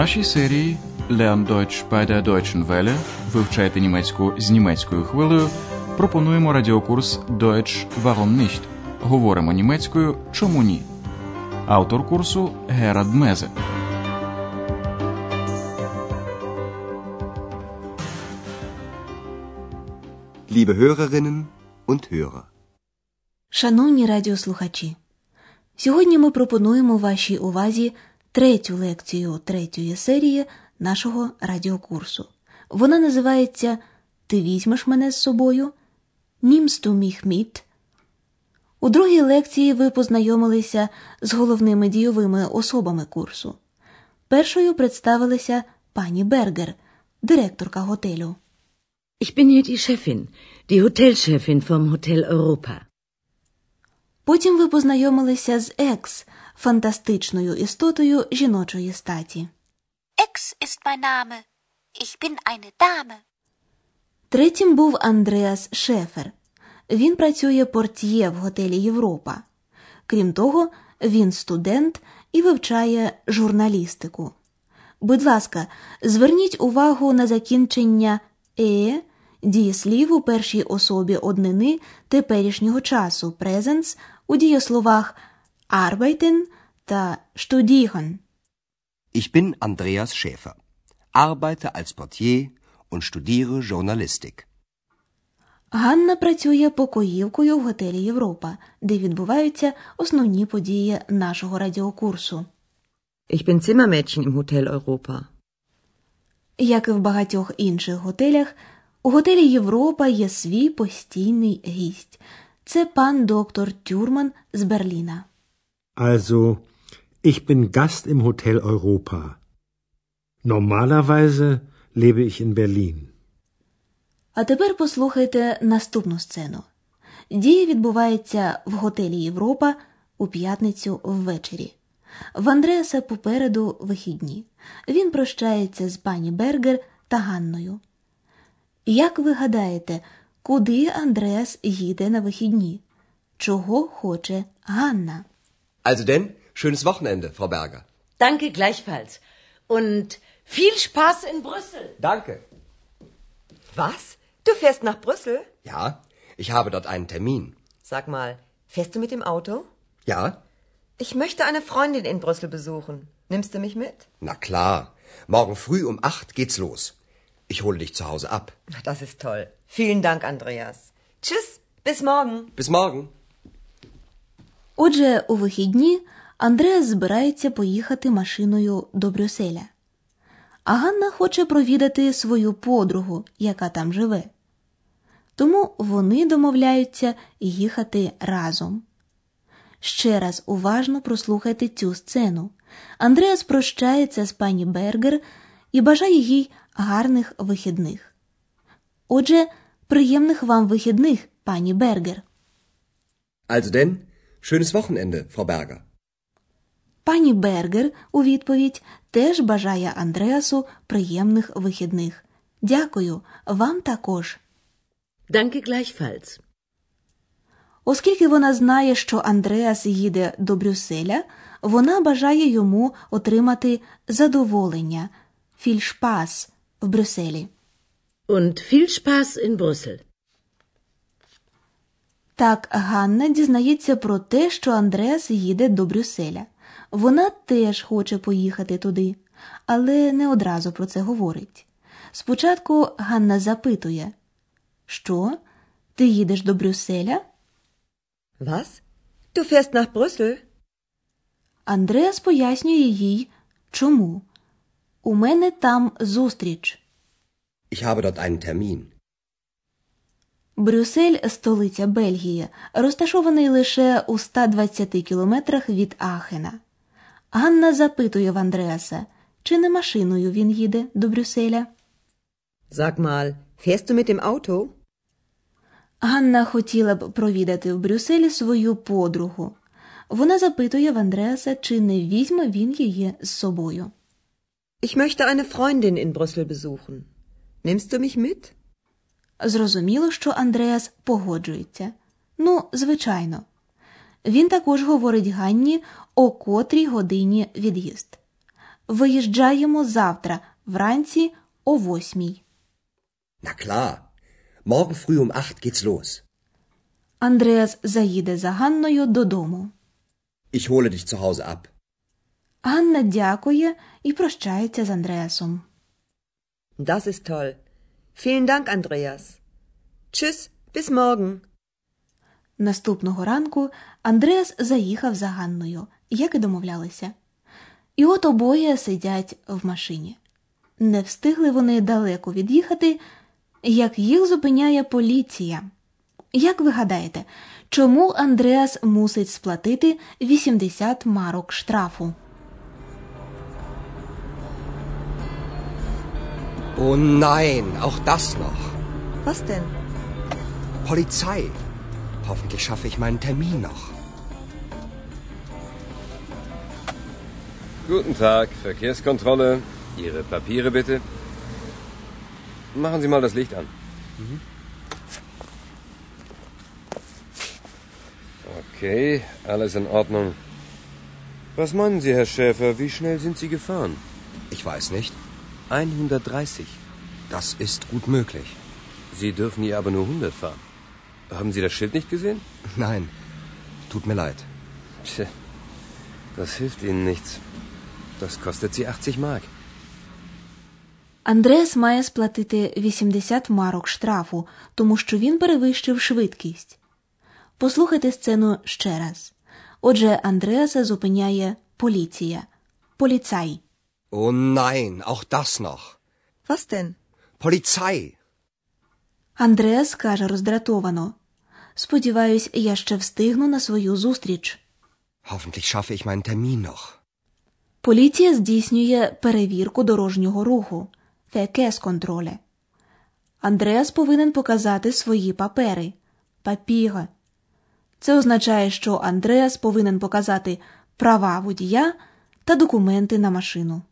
нашій серії Deutsch bei der Deutschen Welle вивчайте німецьку з німецькою хвилею. Пропонуємо радіокурс Deutsch Warum nicht? Говоримо німецькою Чому ні? Автор курсу Герад Мезе. Liebe Hörerinnen und Hörer. Шановні радіослухачі, сьогодні ми пропонуємо вашій увазі третю лекцію третьої серії нашого радіокурсу. Вона називається Ти візьмеш мене з собою? Du mich? У другій лекції ви познайомилися з головними дійовими особами курсу. Першою представилася пані Бергер, директорка готелю. Ich bin hier die Chefin, die Hotelchefin vom Hotel Europa. Потім ви познайомилися з Екс, фантастичною істотою жіночої статі. Ex ist mein Name. Ich bin eine Dame. Третім був Андреас Шефер. Він працює портьє в готелі Європа. Крім того, він студент і вивчає журналістику. Будь ласка, зверніть увагу на закінчення е дієслів у першій особі однини теперішнього часу presens у дієсловах arbeiten та studieren. Ich bin Andreas Schäfer, arbeite als Portier und studiere Journalistik. Ганна працює покоївкою в готелі Європа, де відбуваються основні події нашого радіокурсу. Ich bin Zimmermädchen im Hotel Europa. Як і в багатьох інших готелях, у готелі Європа є свій постійний гість. Це пан доктор Тюрман з Берліна. Also, ich bin Gast im Hotel Europa. Normalerweise lebe ich in Berlin. А тепер послухайте наступну сцену. Дія відбувається в готелі Європа у п'ятницю ввечері. В Андреаса попереду вихідні. Він прощається з пані Бергер та Ганною. Як ви гадаєте, куди Андреас їде на вихідні? Чого хоче Ганна? Also denn, schönes Wochenende, Frau Berger. Danke gleichfalls. Und viel Spaß in Brüssel. Danke. Was? Du fährst nach Brüssel? Ja, ich habe dort einen Termin. Sag mal, fährst du mit dem Auto? Ja? Ich möchte eine Freundin in Brüssel besuchen. Nimmst du mich mit? Na klar. Morgen früh um acht geht's los. Ich hole dich zu Hause ab. Das ist toll. Vielen Dank, Andreas. Tschüss, bis morgen. Bis morgen. Отже, у вихідні Андреас збирається поїхати машиною до Брюсселя. А Ганна хоче провідати свою подругу, яка там живе. Тому вони домовляються їхати разом. Ще раз уважно прослухайте цю сцену. Андреас прощається з пані Бергер і бажає їй гарних вихідних. Отже, приємних вам вихідних, пані Бергер. Also denn, schönes Wochenende, Frau Berger. Пані Бергер у відповідь теж бажає Андреасу приємних вихідних. Дякую, вам також. Danke gleichfalls. Оскільки вона знає, що Андреас їде до Брюсселя, вона бажає йому отримати задоволення фільшпас в Брюсселі. Und viel Spaß in Brüssel. Так Ганна дізнається про те, що Андреас їде до Брюсселя. Вона теж хоче поїхати туди, але не одразу про це говорить. Спочатку Ганна запитує, що? Ти їдеш до Брюсселя? Was? Du fährst nach Brüssel? Андреас пояснює їй, чому. У мене там зустріч. Ich habe dort einen Termin. Брюссель – столиця Бельгії, розташований лише у 120 кілометрах від Ахена. Ганна запитує в Андреаса, чи не машиною він їде до Брюсселя. Sag mal, fährst du mit dem Auto? Ганна хотіла б провідати в Брюсселі свою подругу. Вона запитує в Андреаса, чи не візьме він її з собою. Ich möchte eine Freundin in Brüssel besuchen. Nimmst du mich mit? Зрозуміло, що Андреас погоджується. Ну, звичайно. Він також говорить Ганні, о котрій годині від'їзд. Виїжджаємо завтра, вранці о восьмій. Na klar. Morgen früh um acht geht's los. Андреас заїде за Ганною додому. Ich hole dich zu Hause ab. Ганна дякує і прощається з Андреасом. Das ist toll. Vielen Dank, Andreas. Tschüss, bis morgen. Наступного ранку Андреас заїхав за Ганною, як і домовлялися. І от обоє сидять в машині. Не встигли вони далеко від'їхати, як їх зупиняє поліція. Як ви гадаєте, чому Андреас мусить сплатити 80 марок штрафу? Oh nein, auch das noch. Was denn? Polizei. Hoffentlich schaffe ich meinen Termin noch. Guten Tag, Verkehrskontrolle. Ihre Papiere bitte. Machen Sie mal das Licht an. Okay, alles in Ordnung. Was meinen Sie, Herr Schäfer, wie schnell sind Sie gefahren? Ich weiß nicht. 130. Das ist gut möglich. Sie dürfen hier aber nur 100 fahren. Haben Sie das Schild nicht gesehen? Nein, tut mir leid. Tja, das hilft Ihnen nichts. Das kostet Sie 80 Mark. Андреас має сплатити 80 марок штрафу, тому що він перевищив швидкість. Послухайте сцену ще раз. Отже, Андреаса зупиняє поліція. Поліцай. Oh nein, auch das noch. Was denn? Polizei. Андреас каже роздратовано. Сподіваюсь, я ще встигну на свою зустріч. Hoffentlich schaffe ich meinen Termin noch. Поліція здійснює перевірку дорожнього руху Verkehrskontrolle. Андреас повинен показати свої папери папіга. Це означає, що Андреас повинен показати права водія та документи на машину.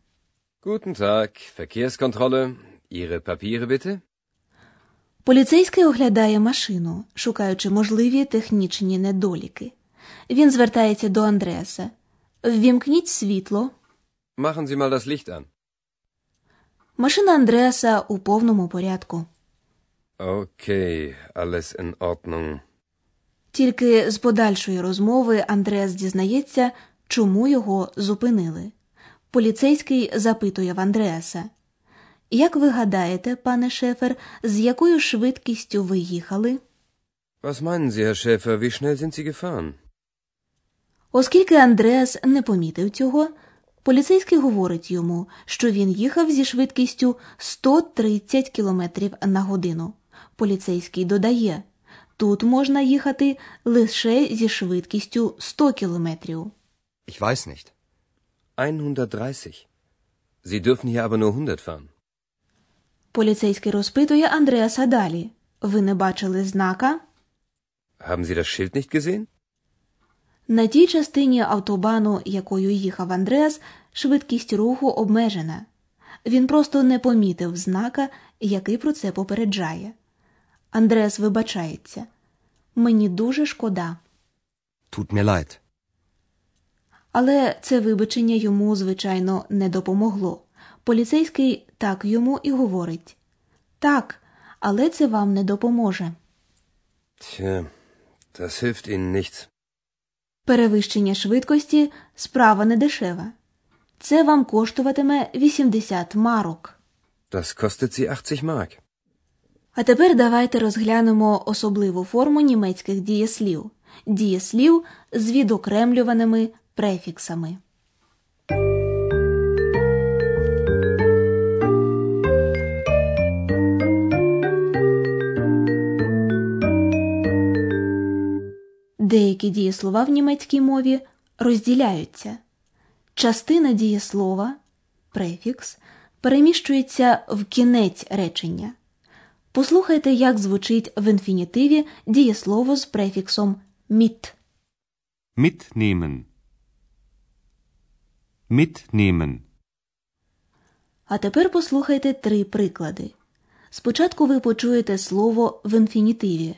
Guten Tag, Verkehrskontrolle. Ihre Papiere bitte. Поліцейський оглядає машину, шукаючи можливі технічні недоліки. Він звертається до Андреаса. Ввімкніть світло. Machen Sie mal das Licht an. Машина Андреаса у повному порядку. Okay, alles in Ordnung. Тільки з подальшої розмови Андреас дізнається, чому його зупинили. Поліцейський запитує в Андреаса. Як ви гадаєте, пане Шефер, з якою швидкістю ви їхали? Was meinen Sie, Herr Schäfer, wie schnell sind Sie gefahren? Оскільки Андреас не помітив цього, поліцейський говорить йому, що він їхав зі швидкістю 130 км на годину. Поліцейський додає, тут можна їхати лише зі швидкістю 100 км. Ich weiß nicht. 130. Sie dürfen hier aber nur 100 fahren. Поліцейський розпитує Андреаса далі. Ви не бачили знака? Haben Sie das Schild nicht gesehen? На тій частині автобану, якою їхав Андреас, швидкість руху обмежена. Він просто не помітив знака, який про це попереджає. Андреас вибачається. Мені дуже шкода. Tut mir leid. Але це вибачення йому, звичайно, не допомогло. Поліцейський так йому і говорить так, але це вам не допоможе. Tja, das hilft Ihnen nichts. Перевищення швидкості справа не дешева. Це вам коштуватиме 80 марок. Das kostet Sie 80 Mark. А тепер давайте розглянемо особливу форму німецьких дієслів дієслів з відокремлюваними префіксами. Деякі дієслова в німецькій мові розділяються. Частина дієслова префікс переміщується в кінець речення. Послухайте, як звучить в інфінітиві дієслово з префіксом mit. Mitnehmen. Mitnehmen. А тепер послухайте три приклади. Спочатку ви почуєте слово в інфінітиві,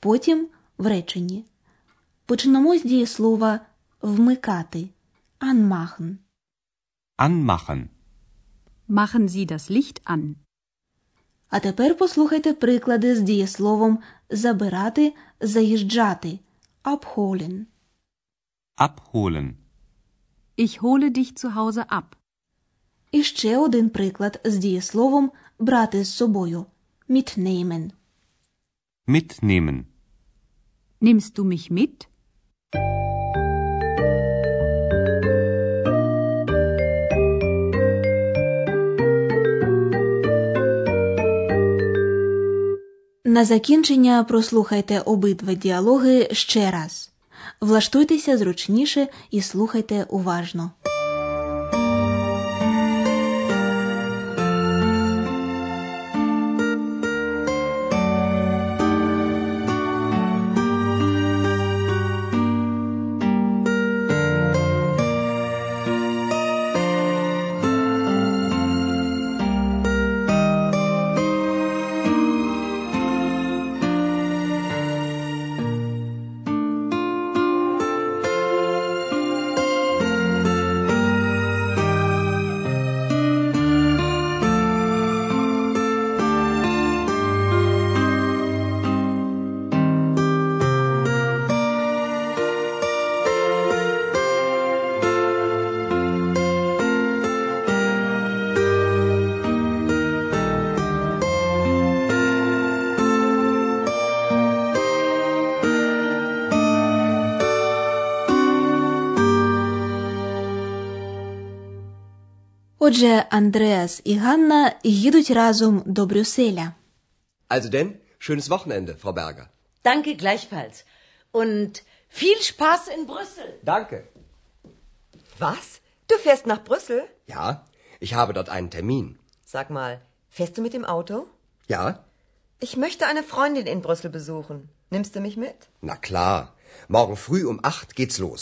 потім в реченні. Почнемо з дієслова вмикати anmachen. Anmachen. Machen Sie das Licht an. А тепер послухайте приклади з дієсловом забирати, заїжджати. Abholen. Abholen. Ich hole dich zu Hause ab. І ще один приклад з дієсловом брати з собою. Mitnehmen. Mitnehmen. Nimmst du mich mit? На закінчення прослухайте обидва діалоги ще раз. Влаштуйтеся зручніше і слухайте уважно. Отже, Андреас і Ганна їдуть разом до Брюсселя. Also denn, schönes Wochenende, Frau Berger. Danke gleichfalls. Und viel Spaß in Brüssel. Danke. Was? Du fährst nach Brüssel? Ja, ich habe dort einen Termin. Sag mal, fährst du mit dem Auto? Ja? Ich möchte eine Freundin in Brüssel besuchen. Nimmst du mich mit? Na klar. Morgen früh um acht geht's los.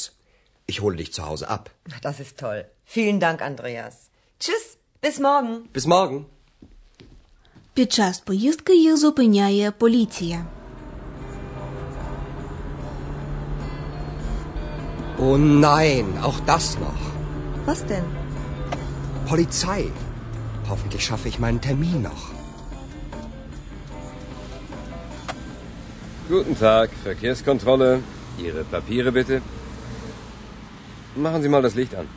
Ich hole dich zu Hause ab. Das ist toll. Vielen Dank, Andreas. Tschüss, bis morgen. Bis morgen. Під час поїздки їх зупиняє поліція. Oh nein, auch das noch. Was denn? Polizei. Hoffentlich schaffe ich meinen Termin noch. Guten Tag, Verkehrskontrolle. Ihre Papiere bitte. Machen Sie mal das Licht an.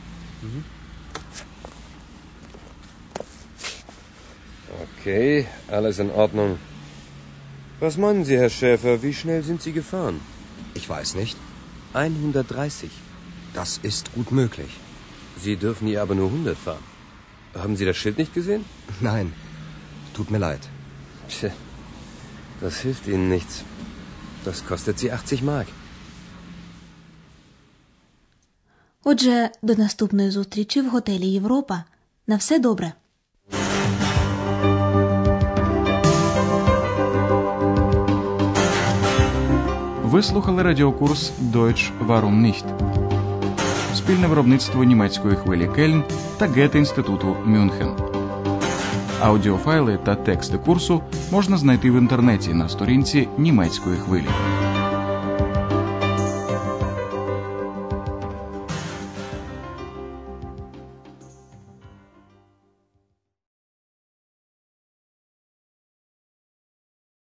Okay, alles in Ordnung. Was meinen Sie, Herr Schäfer, wie schnell sind Sie gefahren? Ich weiß nicht. 130. Das ist gut möglich. Sie dürfen hier aber nur 100 fahren. Haben Sie das Schild nicht gesehen? Nein, tut mir leid. Tja, das hilft Ihnen nichts. Das kostet Sie 80 Mark. Отже, до наступної зустрічі в готелі Європа. На все добре. Ви слухали радіокурс Deutsch Warum nicht? Спільне виробництво німецької хвилі Кельн та Гете-інституту Мюнхен. Аудіофайли та тексти курсу можна знайти в інтернеті на сторінці німецької хвилі.